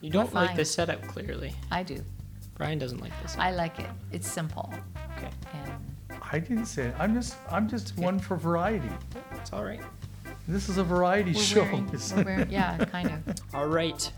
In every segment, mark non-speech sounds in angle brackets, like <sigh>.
You don't like the setup clearly. I do. Brian doesn't like this. I like it. It's simple. Okay, And I didn't say it. I'm just I'm just one for variety. it's all right. This is a variety we're show. wearing, we're wearing, yeah, kind of. <laughs> All right.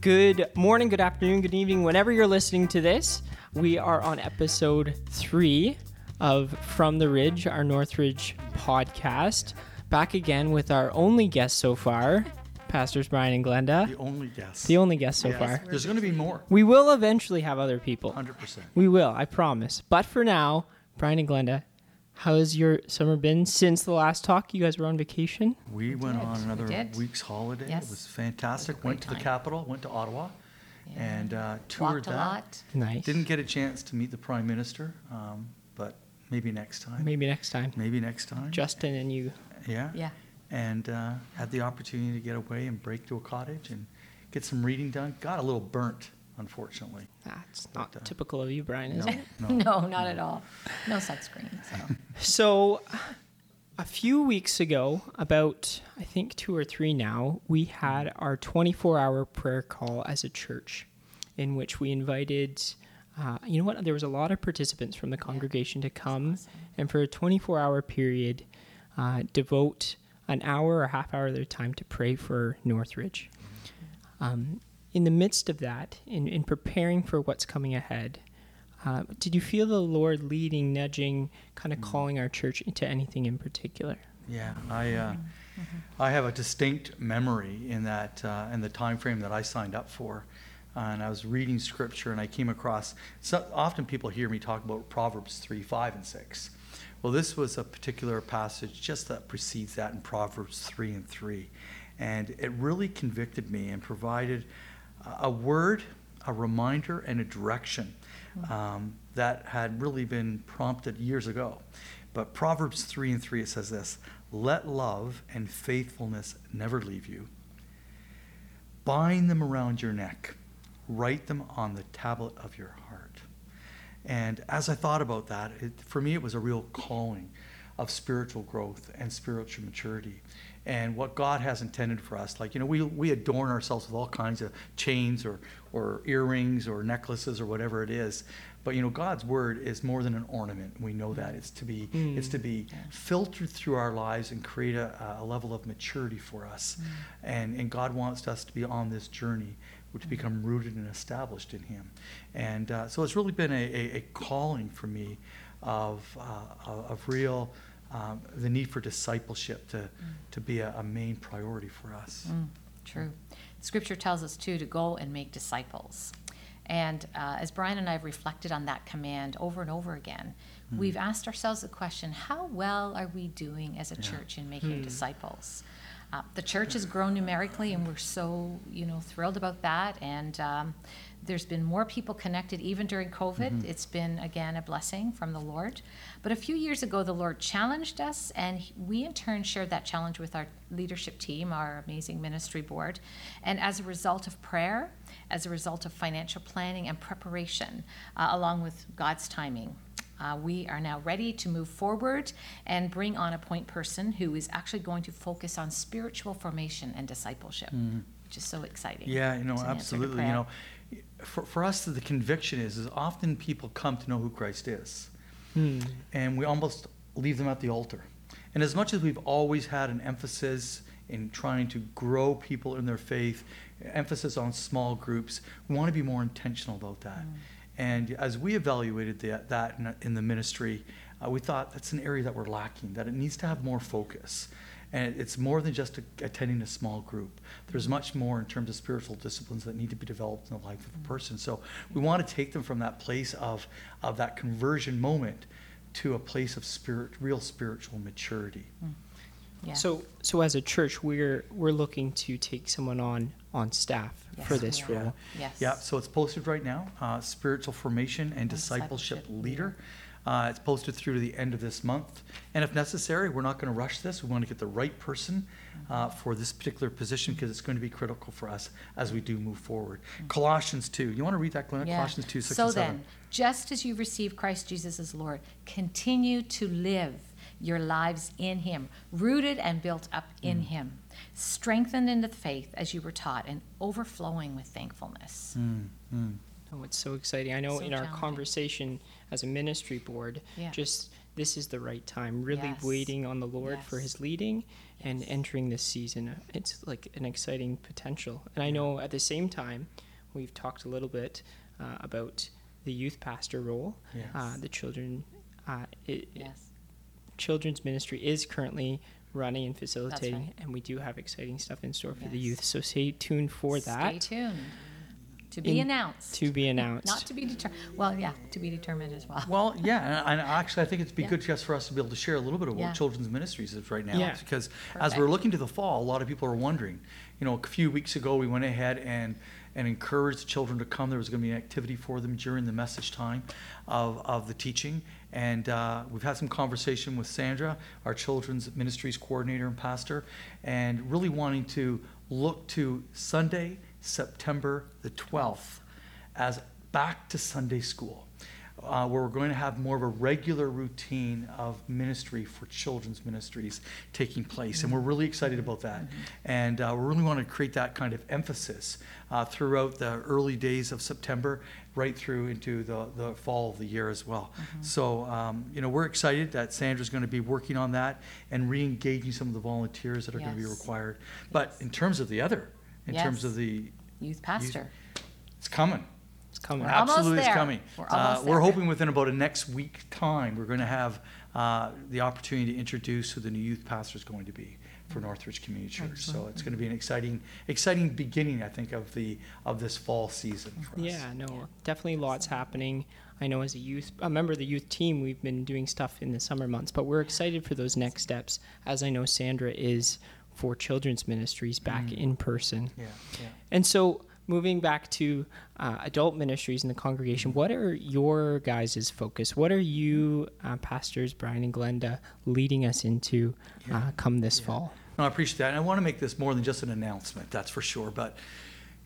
Good morning, good afternoon, good evening. Whenever you're listening to this, we are on episode three of From the Ridge, our Northridge podcast. Back again with our only guest so far, Pastors Brian and Glenda. the only guess. The only guest so Yes. far. There's going to be more. We will eventually have other people. 100%. We will, I promise. But for now, Brian and Glenda, how has your summer been since the last talk? You guys were on vacation? We went did. on another did. week's holiday. Yes. It was fantastic. It was went great to the capital, went to Ottawa, Yeah. and uh, toured Walked a that. lot. Nice. Didn't get a chance to meet the Prime Minister, um, but maybe next time. Maybe next time. Maybe next time. Justin and you. yeah. Yeah. And uh, had the opportunity to get away and break to a cottage and get some reading done. Got a little burnt, unfortunately. That's not But, uh, typical of you, Brian, is No, it? no. <laughs> No, not at all. No sunscreen. So. So, a few weeks ago, about I think two or three now, we had our 24 hour prayer call as a church in which we invited. Uh, you know what? There was a lot of participants from the congregation to come, awesome. and for a 24 hour period, uh, devote an hour or half hour of their time to pray for Northridge. Um, in the midst of that, in, in preparing for what's coming ahead, uh, did you feel the Lord leading, nudging, kind of calling our church into anything in particular? Yeah, I uh, I have a distinct memory in that uh, in the time frame that I signed up for, and I was reading scripture and I came across. So often people hear me talk about Proverbs three, five, and six. Well, this was a particular passage just that precedes that in Proverbs three and three, and it really convicted me and provided a- a word, a reminder, and a direction um, that had really been prompted years ago. But Proverbs 3 and 3, it says this Let love and faithfulness never leave you. Bind them around your neck, write them on the tablet of your heart. And as I thought about that, it, for me, it was a real calling of spiritual growth and spiritual maturity and what God has intended for us. Like, you know, we, we adorn ourselves with all kinds of chains or, or earrings or necklaces or whatever it is. But, you know, God's word is more than an ornament. We know that. It's to be, mm. it's to be filtered through our lives and create a, a level of maturity for us. Mm. And, and God wants us to be on this journey to become rooted and established in Him. And uh, so it's really been a, a, a calling for me of, uh, of real, um, the need for discipleship to, to be a, a main priority for us. Mm, true. Scripture tells us too to go and make disciples. And uh, as Brian and I have reflected on that command over and over again, we've asked ourselves the question how well are we doing as a church in making disciples? Uh, the church has grown numerically, and we're so you know thrilled about that. And um, there's been more people connected even during COVID. It's been again a blessing from the Lord. But a few years ago, the Lord challenged us, and he- we in turn shared that challenge with our leadership team, our amazing ministry board. And as a result of prayer, as a result of financial planning and preparation, uh, along with God's timing, uh, we are now ready to move forward and bring on a point person who is actually going to focus on spiritual formation and discipleship, which is so exciting. Yeah, you know, It's an absolutely. You know, for, for us, the conviction is, is often people come to know who Christ is. Hmm. and we almost leave them at the altar. And as much as we've always had an emphasis in trying to grow people in their faith, emphasis on small groups, we want to be more intentional about that. And as we evaluated that, that in, in the ministry, uh, we thought that's an area that we're lacking, that it needs to have more focus. And it's more than just a, attending a small group. There's much more in terms of spiritual disciplines that need to be developed in the life of a person. So we want to take them from that place of, of that conversion moment to a place of spirit, real spiritual maturity. Yeah. So, so as a church, we're we're looking to take someone on on staff for Yes, this we are. role. Yes. Yeah, so it's posted right now, uh, spiritual formation and discipleship discipleship leader. Uh, it's posted through to the end of this month. And if necessary, we're not going to rush this. We want to get the right person uh, for this particular position because it's going to be critical for us as we do move forward. Colossians 2. You want to read that, Glenn? Yeah. Colossians 2, 6 so and 7. then, just as you received Christ Jesus as Lord, continue to live your lives in Him, rooted and built up in Him, strengthened into the faith as you were taught, and overflowing with thankfulness. Oh, it's so exciting. I know So in our conversation as a ministry board, Yeah. just this is the right time. Really Yes. waiting on the Lord for his leading and entering this season. It's like an exciting potential. And I know at the same time, we've talked a little bit uh, about the youth pastor role. Yes. Uh, the children, uh, it, Yes. Children's ministry is currently running and facilitating, right. and we do have exciting stuff in store for the youth. So stay tuned for Stay that Stay tuned. To be In- announced. to be announced. Not to be determined. Well, yeah, to be determined as well. Well, yeah, and, and actually, I think it'd be Yeah. good just for us to be able to share a little bit of Yeah. what children's ministries is right now, Yeah. because as we're looking to the fall, a lot of people are wondering. You know, a few weeks ago, we went ahead and and encouraged children to come. There was going to be an activity for them during the message time of, of the teaching, and uh, we've had some conversation with Sandra, our children's ministries coordinator and pastor, and really wanting to look to Sunday, September the twelfth as back to Sunday school, uh, where we're going to have more of a regular routine of ministry for children's ministries taking place. And we're really excited about that. And uh, we really want to create that kind of emphasis uh, throughout the early days of September, right through into the, the fall of the year as well. So, um, you know, we're excited that Sandra's going to be working on that and re engaging some of the volunteers that are going to be required. But in terms of the other, in terms of the, Youth pastor. it's coming. It's coming. We're almost Absolutely, it's there. coming. We're Uh, almost We're hoping within about a next week time, we're going to have uh, the opportunity to introduce who the new youth pastor is going to be for Northridge Community Church. So it's going to be an exciting, exciting beginning, I think, of the of this fall season for us. Yeah, no, definitely lots happening. I know as a youth, a member of the youth team, we've been doing stuff in the summer months, but we're excited for those next steps, as I know Sandra is for children's ministries back mm. in person. Yeah, yeah. And so, moving back to uh, adult ministries in the congregation, what are your guys' focus? What are you, uh, pastors Brian and Glenda, leading us into uh, come this fall? No, I appreciate that. And I want to make this more than just an announcement, that's for sure. But,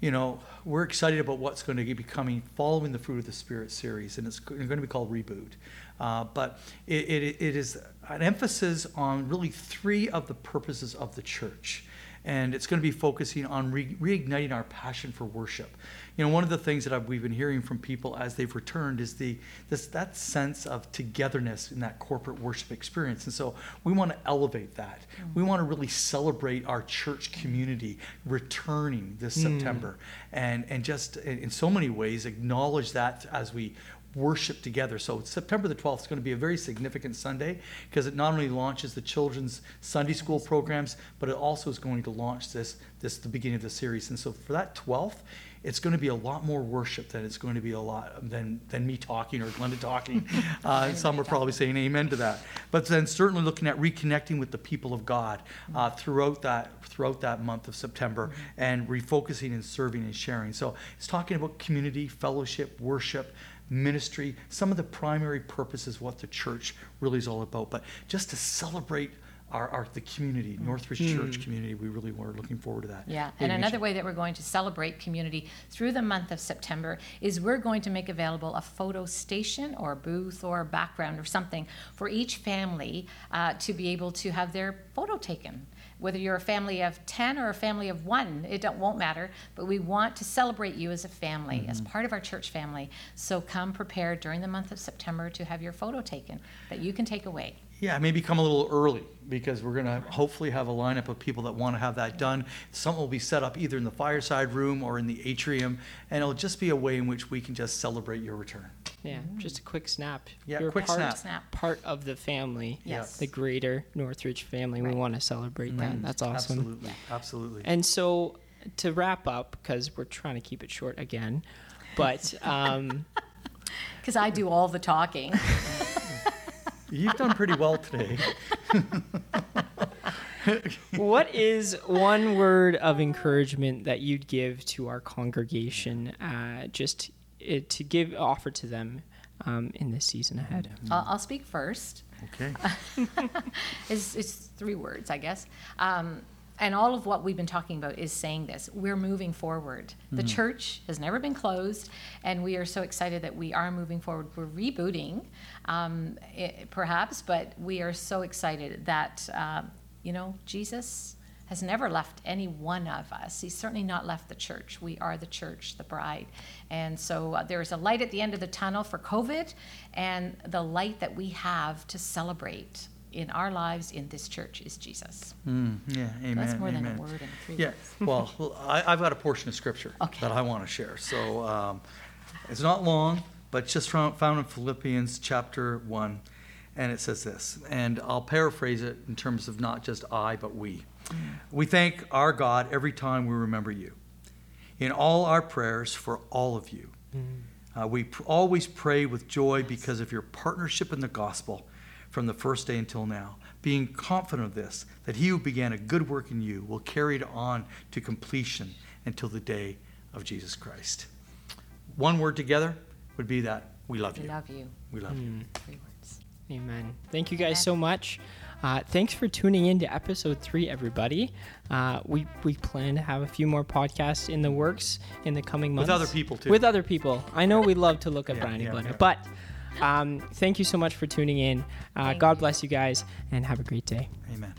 you know, we're excited about what's going to be coming following the Fruit of the Spirit series, and it's going to be called Reboot. Uh, but it, it, it is an emphasis on really three of the purposes of the church. And it's going to be focusing on re- reigniting our passion for worship. You know, one of the things that I've, we've been hearing from people as they've returned is the this that sense of togetherness in that corporate worship experience. And so we want to elevate that. Mm. We want to really celebrate our church community returning this mm. September, and and just in, in so many ways acknowledge that as we worship together. So September the 12th is going to be a very significant Sunday because it not only launches the children's Sunday school programs, but it also is going to launch this this the beginning of the series. And so for that 12th, it's going to be a lot more worship than it's going to be a lot than than me talking or Glenda talking. <laughs> Uh, some are probably saying amen to that. But then certainly looking at reconnecting with the people of God uh, throughout that throughout that month of September and refocusing and serving and sharing. So it's talking about community, fellowship, worship ministry, some of the primary purposes what the church really is all about. But just to celebrate our, our the community, Northridge Church community, we really were looking forward to that. Yeah, and another way that we're going to celebrate community through the month of September is we're going to make available a photo station or booth or background or something for each family uh, to be able to have their photo taken. Whether you're a family of 10 or a family of one, it don't, won't matter, but we want to celebrate you as a family, Mm-hmm. as part of our church family. So come prepared during the month of September to have your photo taken that you can take away. Yeah, maybe come a little early because we're going to hopefully have a lineup of people that want to have that done. Some will be set up either in the fireside room or in the atrium, and it'll just be a way in which we can just celebrate your return. Yeah, just a quick snap. Yeah, You're quick part, snap. Snap. Part of the family, Yes. the greater Northridge family. We want to celebrate that. That's awesome. Absolutely, absolutely. And so, to wrap up, because we're trying to keep it short again, but um, <laughs> Because I do all the talking. <laughs> You've done pretty well today. <laughs> what is one word of encouragement that you'd give to our congregation, uh, just uh, to give offer to them um, in this season ahead? I'll, I'll speak first. Okay. <laughs> It's, it's three words, I guess. Um, and all of what we've been talking about is saying this. We're moving forward. The church has never been closed, and we are so excited that we are moving forward. We're rebooting, um, i perhaps, but we are so excited that, uh, you know, Jesus has never left any one of us. He's certainly not left the church. We are the church, the bride. And so uh, there is a light at the end of the tunnel for COVID, and the light that we have to celebrate in our lives in this church is Jesus. Mm, yeah, amen. That's more amen. than a word and three Yeah, words. <laughs> well, I, I've got a portion of scripture Okay. that I want to share. So um, it's not long, but it's just from, found in Philippians chapter 1. And it says this, and I'll paraphrase it in terms of not just I, but we. We thank our God every time we remember you. In all our prayers for all of you. Uh, we pr- always pray with joy because of your partnership in the gospel from the first day until now, being confident of this, that he who began a good work in you will carry it on to completion until the day of Jesus Christ. One word together would be that we love We you. love you. We love you. Three words. Amen. Thank you guys Amen. so much. Uh, thanks for tuning in to episode three, everybody. Uh, we we plan to have a few more podcasts in the works in the coming months With other people, too. With other people. I know we love to look at Yeah, Brian and yeah, Glenda, yeah. but um, thank you so much for tuning in. Uh, God you. bless you guys, and have a great day. Amen.